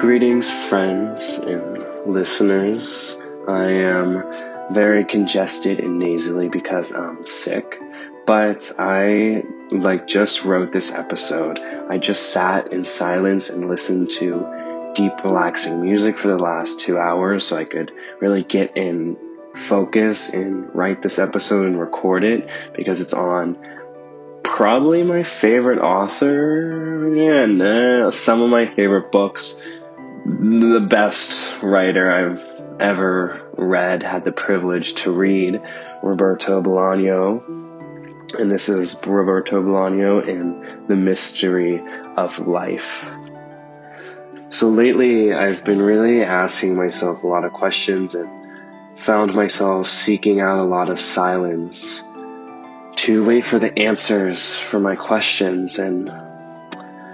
Greetings, friends and listeners. I am very congested and nasally because I'm sick, but I like just wrote this episode. I just sat in silence and listened to deep, relaxing music for the last two hours so I could really get in focus and write this episode and record it because it's on probably my favorite author and uh, some of my favorite books the best writer I've ever read, had the privilege to read, Roberto Bolaño. And this is Roberto Bolaño in The Mystery of Life. So lately, I've been really asking myself a lot of questions and found myself seeking out a lot of silence to wait for the answers for my questions and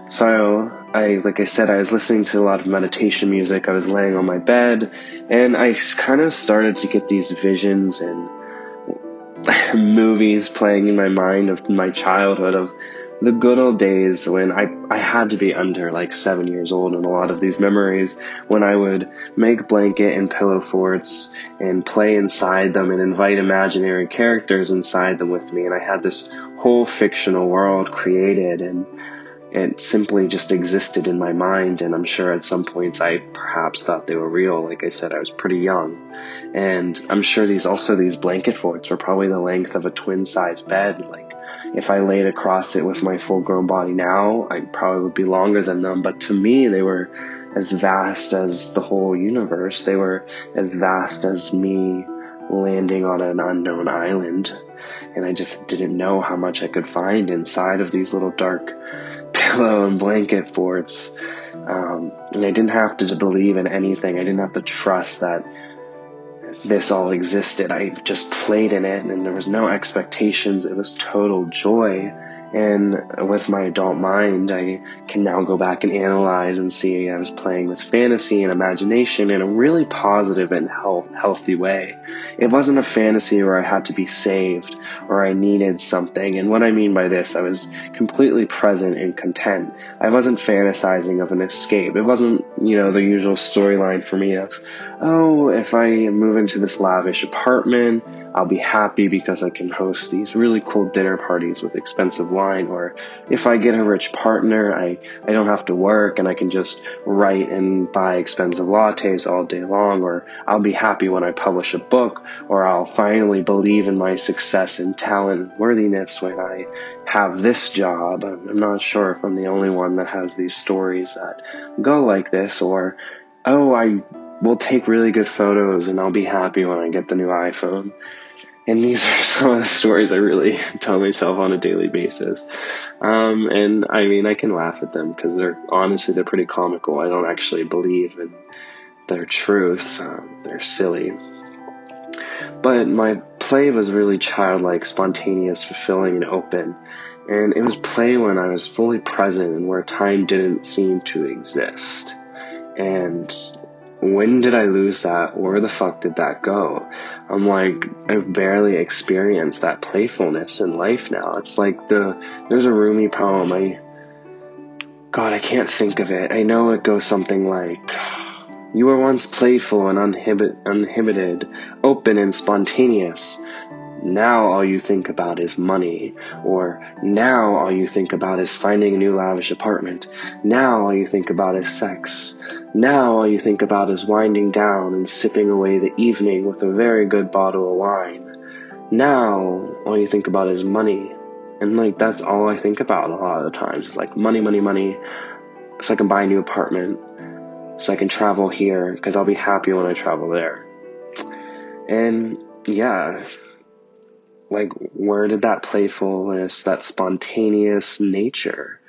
so I, like I said, I was listening to a lot of meditation music. I was laying on my bed and I kind of started to get these visions and movies playing in my mind of my childhood of the good old days when I, I had to be under like seven years old and a lot of these memories when I would make blanket and pillow forts and play inside them and invite imaginary characters inside them with me. And I had this whole fictional world created and it simply just existed in my mind and i'm sure at some points i perhaps thought they were real. Like i said i was pretty young. And i'm sure these also these blanket forts were probably the length of a twin size bed. Like if i laid across it with my full grown body now i probably would be longer than them. But to me they were as vast as the whole universe. They were as vast as me landing on an unknown island. And i just didn't know how much i could find inside of these little dark pillow and blanket forts. Um, and I didn't have to believe in anything. I didn't have to trust that this all existed. I just played in it and there was no expectations. It was total joy. And with my adult mind, I can now go back and analyze and see I was playing with fantasy and imagination in a really positive and health, healthy way. It wasn't a fantasy where I had to be saved or I needed something. And what I mean by this, I was completely present and content. I wasn't fantasizing of an escape. It wasn't, you know, the usual storyline for me of, oh, if I move into this lavish apartment, I'll be happy because I can host these really cool dinner parties with expensive wine. Or if I get a rich partner, I, I don't have to work and I can just write and buy expensive lattes all day long. Or I'll be happy when I publish a book. Or I'll finally believe in my success and talent worthiness when I have this job. I'm not sure if I'm the only one that has these stories that go like this. Or, oh, I will take really good photos and I'll be happy when I get the new iPhone. And these are some of the stories I really tell myself on a daily basis. Um, and I mean, I can laugh at them because they're honestly, they're pretty comical. I don't actually believe in their truth. Um, they're silly. But my play was really childlike, spontaneous, fulfilling, and open. And it was play when I was fully present and where time didn't seem to exist. And when did I lose that? Where the fuck did that go? I'm like, I've barely experienced that playfulness in life now. It's like the, there's a Rumi poem. I, God, I can't think of it. I know it goes something like, you were once playful and uninhibited, open and spontaneous. Now all you think about is money. Or now all you think about is finding a new lavish apartment. Now all you think about is sex. Now all you think about is winding down and sipping away the evening with a very good bottle of wine. Now all you think about is money. And like that's all I think about a lot of the times. It's like money, money, money. So I can buy a new apartment. So I can travel here because I'll be happy when I travel there. And yeah, like where did that playfulness, that spontaneous nature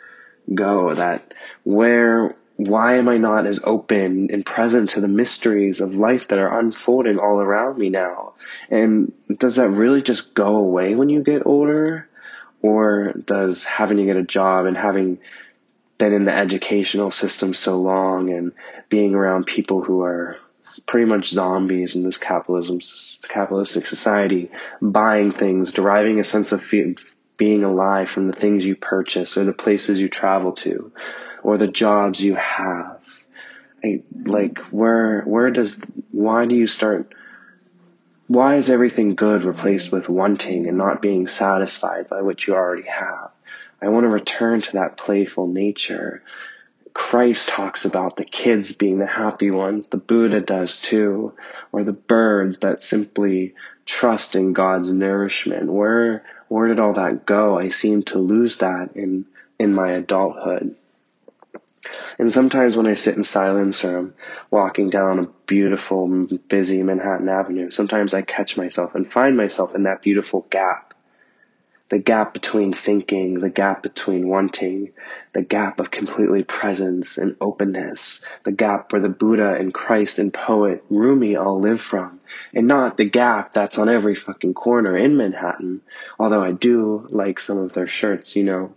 go? That where why am I not as open and present to the mysteries of life that are unfolding all around me now? And does that really just go away when you get older? Or does having to get a job and having been in the educational system so long and being around people who are pretty much zombies in this capitalism, capitalistic society, buying things, deriving a sense of being alive from the things you purchase or the places you travel to, or the jobs you have. I, like where where does why do you start why is everything good replaced with wanting and not being satisfied by what you already have? I want to return to that playful nature. Christ talks about the kids being the happy ones. The Buddha does too. Or the birds that simply trust in God's nourishment. Where, where did all that go? I seem to lose that in, in my adulthood. And sometimes when I sit in silence or I'm walking down a beautiful, busy Manhattan Avenue, sometimes I catch myself and find myself in that beautiful gap. The gap between thinking, the gap between wanting, the gap of completely presence and openness, the gap where the Buddha and Christ and poet Rumi all live from, and not the gap that's on every fucking corner in Manhattan, although I do like some of their shirts, you know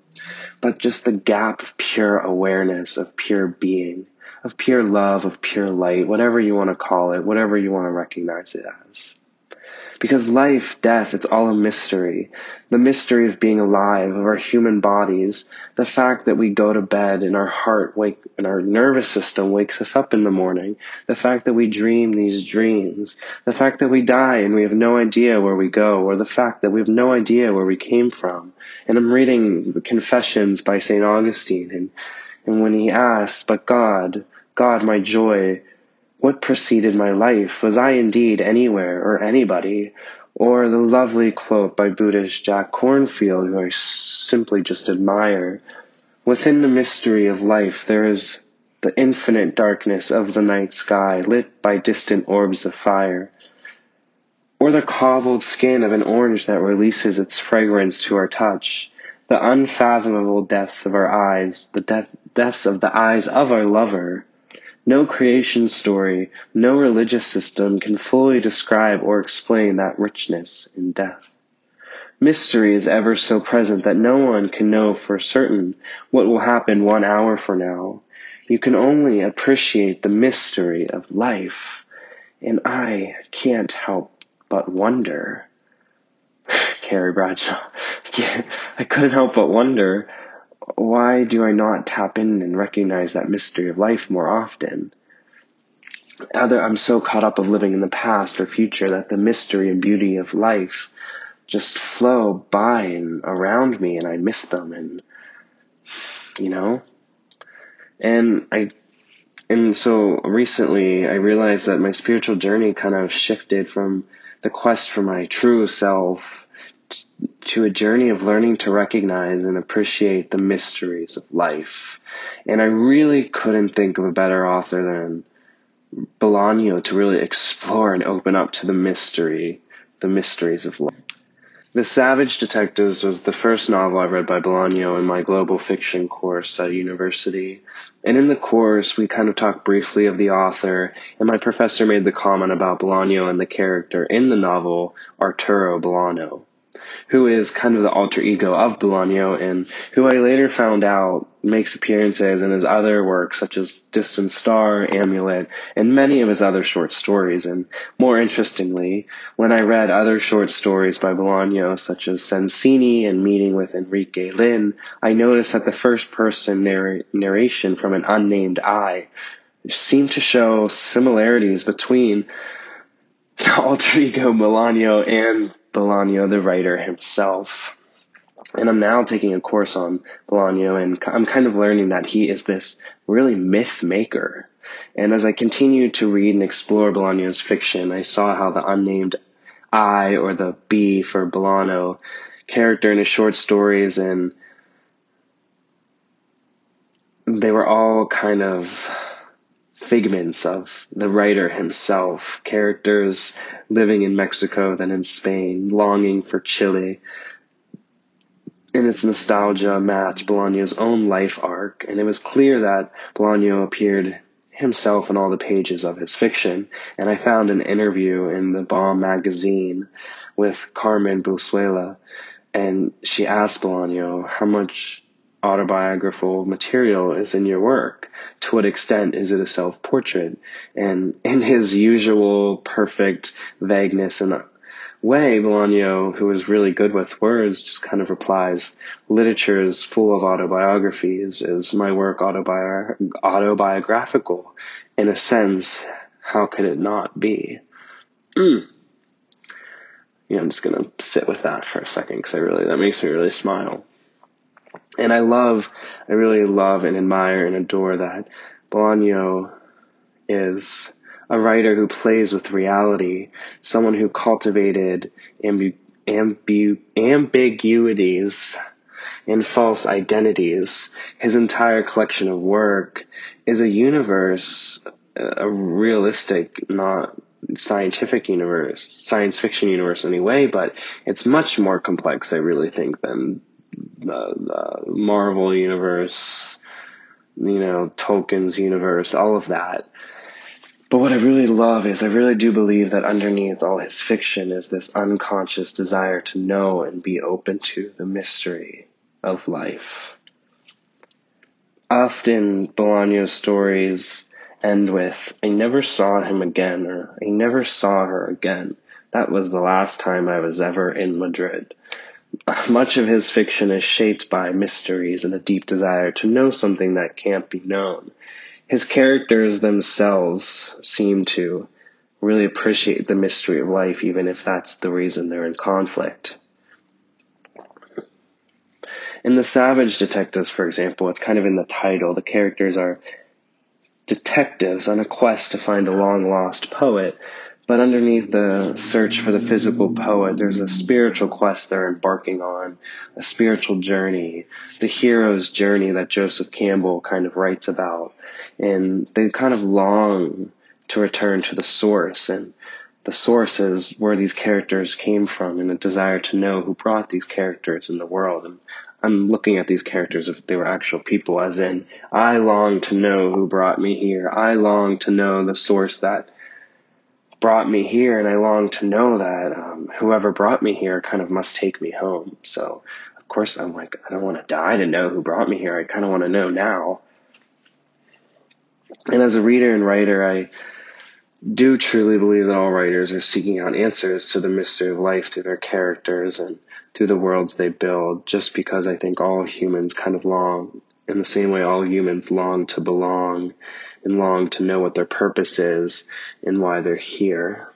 but just the gap of pure awareness, of pure being, of pure love, of pure light, whatever you want to call it, whatever you want to recognize it as. Because life, death, it's all a mystery. The mystery of being alive, of our human bodies, the fact that we go to bed and our heart wake and our nervous system wakes us up in the morning, the fact that we dream these dreams, the fact that we die and we have no idea where we go, or the fact that we have no idea where we came from. And I'm reading Confessions by St. Augustine and, and when he asked, but God, God, my joy, what preceded my life? Was I indeed anywhere or anybody? Or the lovely quote by Buddhist Jack Kornfield, who I simply just admire. Within the mystery of life, there is the infinite darkness of the night sky, lit by distant orbs of fire. Or the cobbled skin of an orange that releases its fragrance to our touch. The unfathomable depths of our eyes, the depths of the eyes of our lover no creation story, no religious system can fully describe or explain that richness in death. Mystery is ever so present that no one can know for certain what will happen one hour from now. You can only appreciate the mystery of life, and I can't help but wonder. Carrie Bradshaw. I couldn't help but wonder why do I not tap in and recognize that mystery of life more often? Either I'm so caught up of living in the past or future that the mystery and beauty of life just flow by and around me and I miss them and you know? And I and so recently I realized that my spiritual journey kind of shifted from the quest for my true self to a journey of learning to recognize and appreciate the mysteries of life. And I really couldn't think of a better author than Bolaño to really explore and open up to the mystery, the mysteries of life. The Savage Detectives was the first novel I read by Bolaño in my global fiction course at university. And in the course, we kind of talked briefly of the author, and my professor made the comment about Bolaño and the character in the novel, Arturo Belano who is kind of the alter ego of Bolaño and who I later found out makes appearances in his other works such as Distant Star, Amulet, and many of his other short stories. And more interestingly, when I read other short stories by Bolaño such as Sensini and Meeting with Enrique Lihn, I noticed that the first person narr- narration from an unnamed I seemed to show similarities between the alter ego Belano and Bolaño, the writer himself. And I'm now taking a course on Bolaño, and I'm kind of learning that he is this really myth maker. And as I continued to read and explore Bolaño's fiction, I saw how the unnamed I or the B for Bolano character in his short stories and they were all kind of figments of the writer himself, characters living in Mexico, then in Spain, longing for Chile. In its nostalgia match Bolaño's own life arc, and it was clear that Bolaño appeared himself in all the pages of his fiction. And I found an interview in the Bomb magazine with Carmen Boullosa, and she asked Bolaño how much autobiographical material is in your work? To what extent is it a self portrait? And in his usual perfect vagueness and way, Bolaño, who is really good with words, just kind of replies, literature is full of autobiographies. Is my work autobi- autobiographical? In a sense, how could it not be? Mm. Yeah, I'm just gonna sit with that for a second because I really, that makes me really smile. And I love, I really love and admire and adore that Bolaño is a writer who plays with reality, someone who cultivated ambu- ambu- ambiguities and false identities. His entire collection of work is a universe, a realistic, not scientific universe, science fiction universe anyway, but it's much more complex, I really think, than the, the Marvel universe, you know, Tolkien's universe, all of that. But what I really love is I really do believe that underneath all his fiction is this unconscious desire to know and be open to the mystery of life. Often Bolaño's stories end with, I never saw him again, or I never saw her again. That was the last time I was ever in Madrid. Much of his fiction is shaped by mysteries and a deep desire to know something that can't be known his characters themselves seem to really appreciate the mystery of life, even if that's the reason they're in conflict. In The Savage Detectives, for example, it's kind of in the title. The characters are detectives on a quest to find a long lost poet, but underneath the search for the physical poet, there's a spiritual quest they're embarking on, a spiritual journey, the hero's journey that Joseph Campbell kind of writes about. And they kind of long to return to the source and the source is where these characters came from and a desire to know who brought these characters in the world. And I'm looking at these characters if they were actual people as in I long to know who brought me here. I long to know the source that brought me here and I long to know that um, whoever brought me here kind of must take me home. So of course I'm like I don't want to die to know who brought me here. I kind of want to know now. And as a reader and writer, I do truly believe that all writers are seeking out answers to the mystery of life through their characters and through the worlds they build, just because I think all humans kind of long, in the same way all humans long to belong and long to know what their purpose is and why they're here.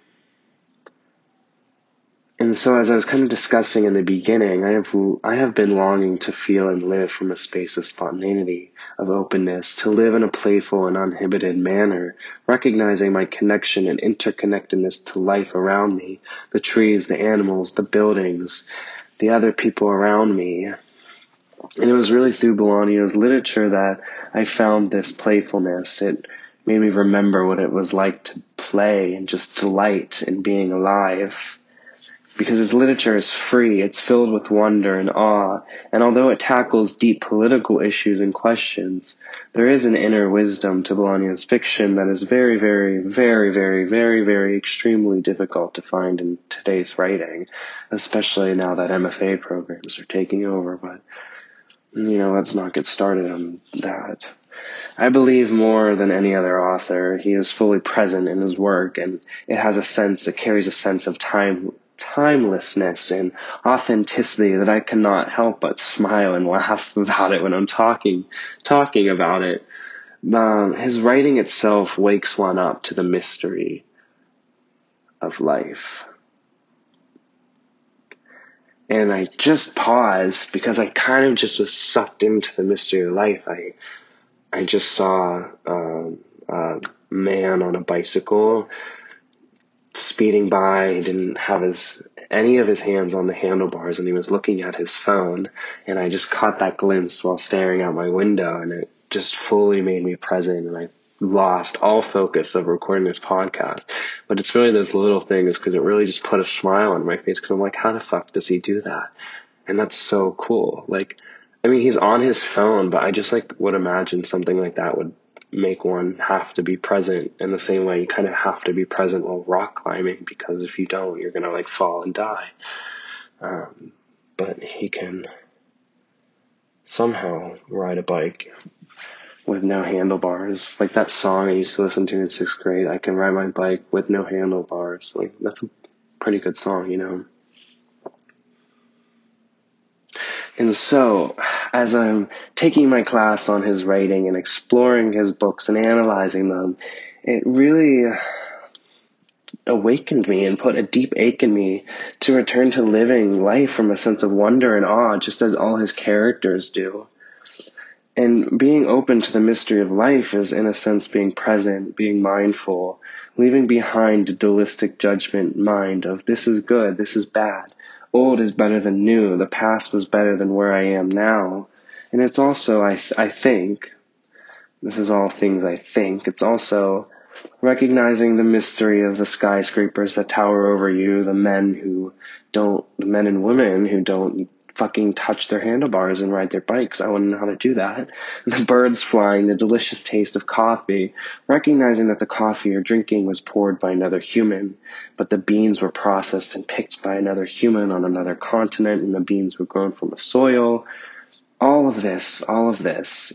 And so, as I was kind of discussing in the beginning, I have I have been longing to feel and live from a space of spontaneity, of openness, to live in a playful and uninhibited manner, recognizing my connection and interconnectedness to life around me, the trees, the animals, the buildings, the other people around me. And it was really through Bolaño's literature that I found this playfulness. It made me remember what it was like to play and just delight in being alive. Because his literature is free, it's filled with wonder and awe, and although it tackles deep political issues and questions, there is an inner wisdom to Bolaño's fiction that is very, very, very, very, very, very extremely difficult to find in today's writing, especially now that MFA programs are taking over, but you know, let's not get started on that. I believe more than any other author, he is fully present in his work and it has a sense, it carries a sense of time timelessness and authenticity that I cannot help but smile and laugh about it when I'm talking talking about it. Um, his writing itself wakes one up to the mystery of life. And I just paused because I kind of just was sucked into the mystery of life. I I just saw um, a man on a bicycle speeding by. He didn't have his any of his hands on the handlebars and he was looking at his phone and I just caught that glimpse while staring out my window and it just fully made me present and I lost all focus of recording this podcast. But it's really those little things because it really just put a smile on my face because I'm like, how the fuck does he do that? And that's so cool. Like, I mean, he's on his phone, but I just like would imagine something like that would make one have to be present in the same way you kind of have to be present while rock climbing because if you don't, you're gonna like fall and die. Um, but he can somehow ride a bike with no handlebars. Like that song I used to listen to in sixth grade, I can ride my bike with no handlebars. Like that's a pretty good song, you know. And so, as I'm taking my class on his writing and exploring his books and analyzing them, it really awakened me and put a deep ache in me to return to living life from a sense of wonder and awe, just as all his characters do. And being open to the mystery of life is, in a sense, being present, being mindful, leaving behind a dualistic judgment mind of this is good, this is bad, old is better than new, the past was better than where I am now. And it's also, I, I think, this is all things I think, it's also recognizing the mystery of the skyscrapers that tower over you, the men who don't, the men and women who don't fucking touch their handlebars and ride their bikes. I wouldn't know how to do that. The birds flying, the delicious taste of coffee, recognizing that the coffee you're drinking was poured by another human, but the beans were processed and picked by another human on another continent, and the beans were grown from a soil all of this, all of this,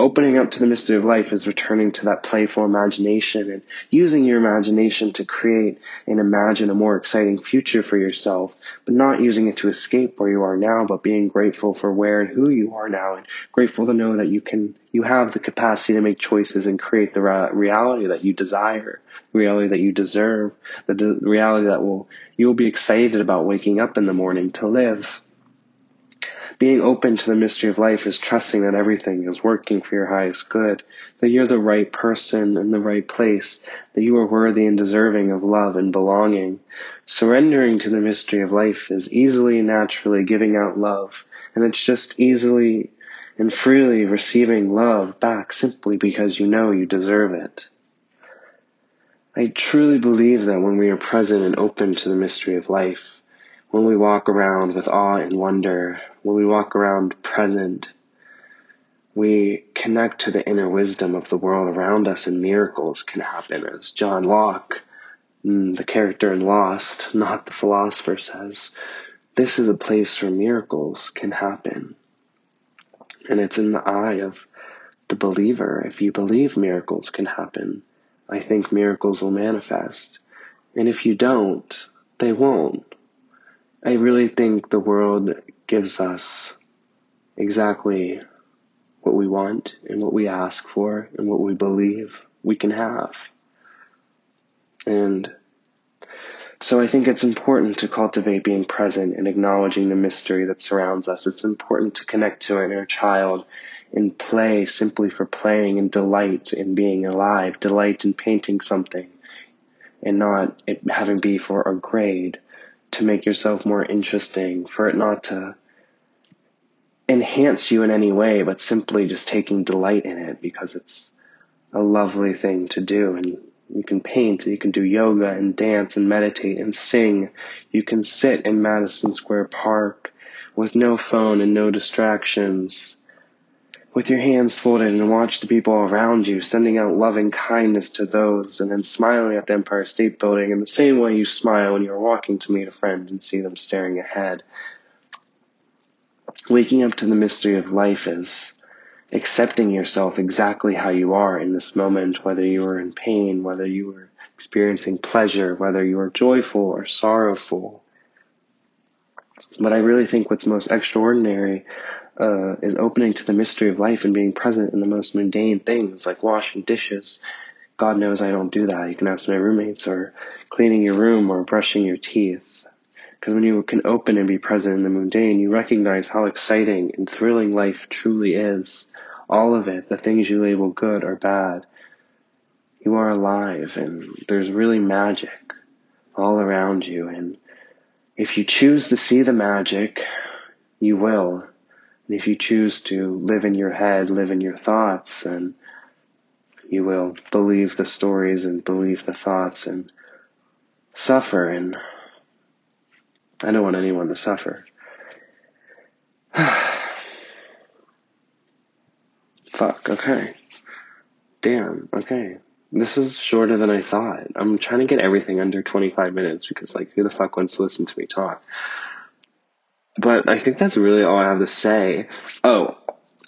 opening up to the mystery of life is returning to that playful imagination and using your imagination to create and imagine a more exciting future for yourself, but not using it to escape where you are now, but being grateful for where and who you are now and grateful to know that you can, you have the capacity to make choices and create the reality that you desire, the reality that you deserve, the reality that will, you will be excited about waking up in the morning to live. Being open to the mystery of life is trusting that everything is working for your highest good, that you're the right person in the right place, that you are worthy and deserving of love and belonging. Surrendering to the mystery of life is easily and naturally giving out love, and it's just easily and freely receiving love back simply because you know you deserve it. I truly believe that when we are present and open to the mystery of life, when we walk around with awe and wonder, when we walk around present, we connect to the inner wisdom of the world around us and miracles can happen. As John Locke, mm, the character in Lost, not the philosopher, says, this is a place where miracles can happen. And it's in the eye of the believer. If you believe miracles can happen, I think miracles will manifest. And if you don't, they won't. I really think the world gives us exactly what we want and what we ask for and what we believe we can have. And so I think it's important to cultivate being present and acknowledging the mystery that surrounds us. It's important to connect to our inner child and play simply for playing and delight in being alive, delight in painting something and not it having be for a grade to make yourself more interesting, for it not to enhance you in any way, but simply just taking delight in it because it's a lovely thing to do. And you can paint, and you can do yoga and dance and meditate and sing. You can sit in Madison Square Park with no phone and no distractions with your hands folded and watch the people around you sending out loving kindness to those and then smiling at the Empire State Building in the same way you smile when you're walking to meet a friend and see them staring ahead. Waking up to the mystery of life is accepting yourself exactly how you are in this moment, whether you are in pain, whether you are experiencing pleasure, whether you are joyful or sorrowful. But I really think what's most extraordinary uh, is opening to the mystery of life and being present in the most mundane things like washing dishes. God knows I don't do that. You can ask my roommates or cleaning your room or brushing your teeth. Because when you can open and be present in the mundane, you recognize how exciting and thrilling life truly is. All of it, the things you label good or bad. You are alive and there's really magic all around you. And if you choose to see the magic, you will. And if you choose to live in your head, live in your thoughts, and you will believe the stories and believe the thoughts and suffer. And I don't want anyone to suffer. Fuck, okay. Damn, okay. This is shorter than I thought. I'm trying to get everything under 25 minutes because, like, who the fuck wants to listen to me talk? But I think that's really all I have to say. Oh,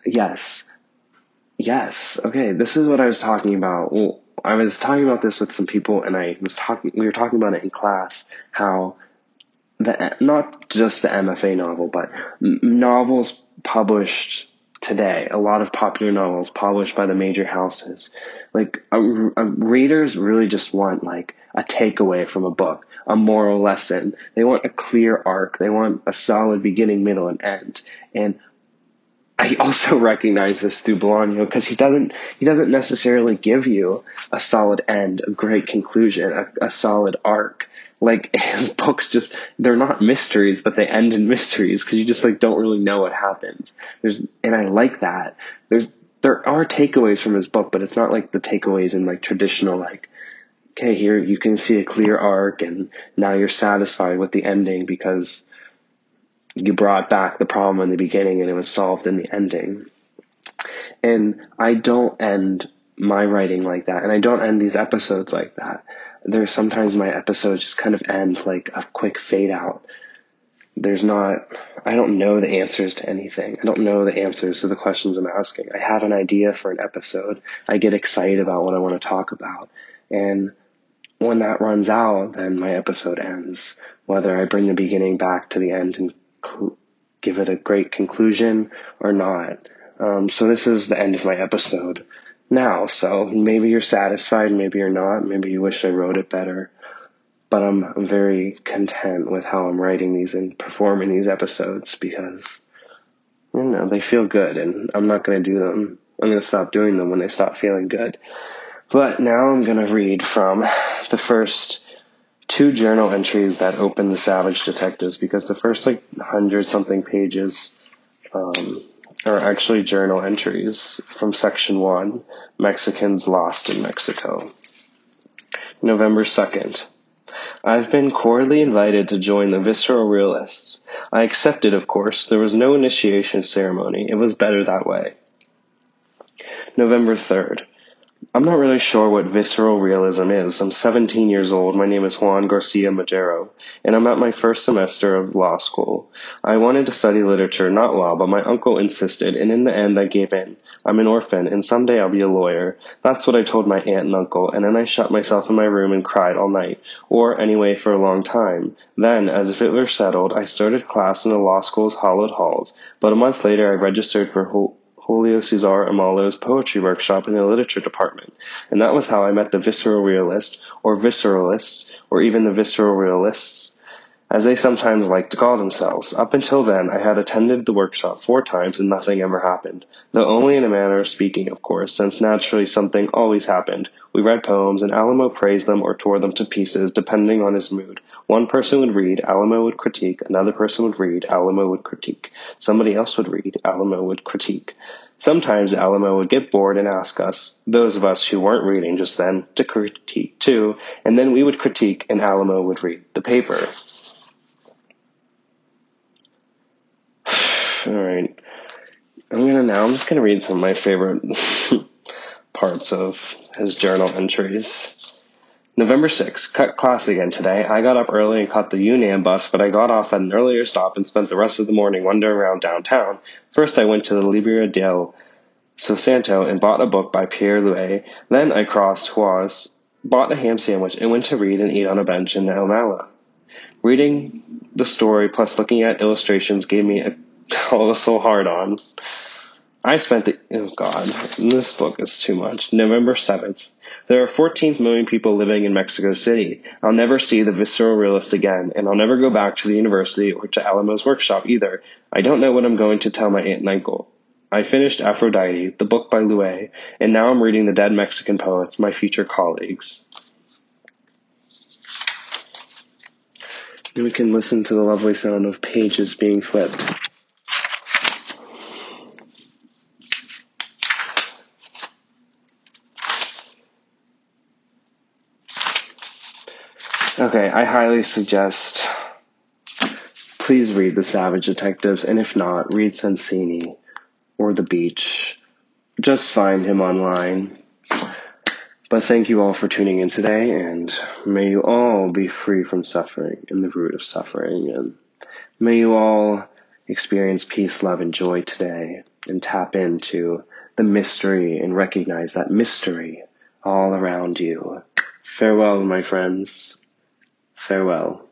yes. Yes. Okay, this is what I was talking about. Well, I was talking about this with some people, and I was talking. We were talking about it in class. How the not just the MFA novel, but novels published today, a lot of popular novels published by the major houses, like a, a, readers really just want like a takeaway from a book, a moral lesson. They want a clear arc. They want a solid beginning, middle, and end. And I also recognize this through Bolaño because he doesn't he doesn't necessarily give you a solid end, a great conclusion, a, a solid arc like his books just they're not mysteries but they end in mysteries because you just like don't really know what happens there's and i like that. There's there are takeaways from his book but it's not like the takeaways in like traditional like okay here you can see a clear arc and now you're satisfied with the ending because you brought back the problem in the beginning and it was solved in the ending. And i don't end my writing like that and i don't end these episodes like that there's sometimes my episodes just kind of end like a quick fade out. There's not, I don't know the answers to anything. I don't know the answers to the questions I'm asking. I have an idea for an episode. I get excited about what I want to talk about. And when that runs out, then my episode ends. Whether I bring the beginning back to the end and cl- give it a great conclusion or not. Um, so this is the end of my episode now. So maybe you're satisfied, maybe you're not, maybe you wish I wrote it better. But I'm, very content with how I'm writing these and performing these episodes because, you know, they feel good and I'm not going to do them. I'm going to stop doing them when they stop feeling good. But now I'm going to read from the first two journal entries that open the Savage Detectives because the first like hundred something pages um, are actually journal entries from section one Mexicans lost in Mexico. November 2nd. I've been cordially invited to join the Visceral Realists. I accepted, of course. There was no initiation ceremony. It was better that way. November 3rd. I'm not really sure what visceral realism is. I'm 17 years old. My name is Juan Garcia Madero, and I'm at my first semester of law school. I wanted to study literature, not law, but my uncle insisted, and in the end I gave in. I'm an orphan, and someday I'll be a lawyer. That's what I told my aunt and uncle, and then I shut myself in my room and cried all night, or anyway for a long time. Then, as if it were settled, I started class in the law school's hollowed halls, but a month later I registered for Julio Cesar Alamo's poetry workshop in the literature department. And that was how I met the visceral realist, or visceralists, or even the visceral realists, as they sometimes like to call themselves. Up until then, I had attended the workshop four times and nothing ever happened. Though only in a manner of speaking, of course, since naturally something always happened. We read poems, and Alamo praised them or tore them to pieces, depending on his mood. One person would read, Alamo would critique, another person would read, Alamo would critique. Somebody else would read, Alamo would critique. Sometimes Alamo would get bored and ask us, those of us who weren't reading just then, to critique too, and then we would critique and Alamo would read the paper. All right. I'm gonna now. I'm just gonna read some of my favorite parts of his journal entries. November 6th, cut class again today. I got up early and caught the UNAM bus, but I got off at an earlier stop and spent the rest of the morning wandering around downtown. First, I went to the Libreria del Sótano and bought a book by Pierre Louÿs. Then I crossed Juarez, bought a ham sandwich, and went to read and eat on a bench in El Mala. Reading the story plus looking at illustrations gave me a Oh, colossal hard on. I spent the, oh god, this book is too much. November 7th. There are 14 million people living in Mexico City. I'll never see the visceral realist again, and I'll never go back to the university or to Alamo's workshop either. I don't know what I'm going to tell my aunt and uncle. I finished Aphrodite, the book by Louÿs, and now I'm reading the dead Mexican poets, my future colleagues. And we can listen to the lovely sound of pages being flipped. Okay, I highly suggest please read The Savage Detectives, and if not, read Sensini or The Beach. Just find him online. But thank you all for tuning in today, and may you all be free from suffering and the root of suffering, and may you all experience peace, love, and joy today, and tap into the mystery and recognize that mystery all around you. Farewell, my friends. Farewell.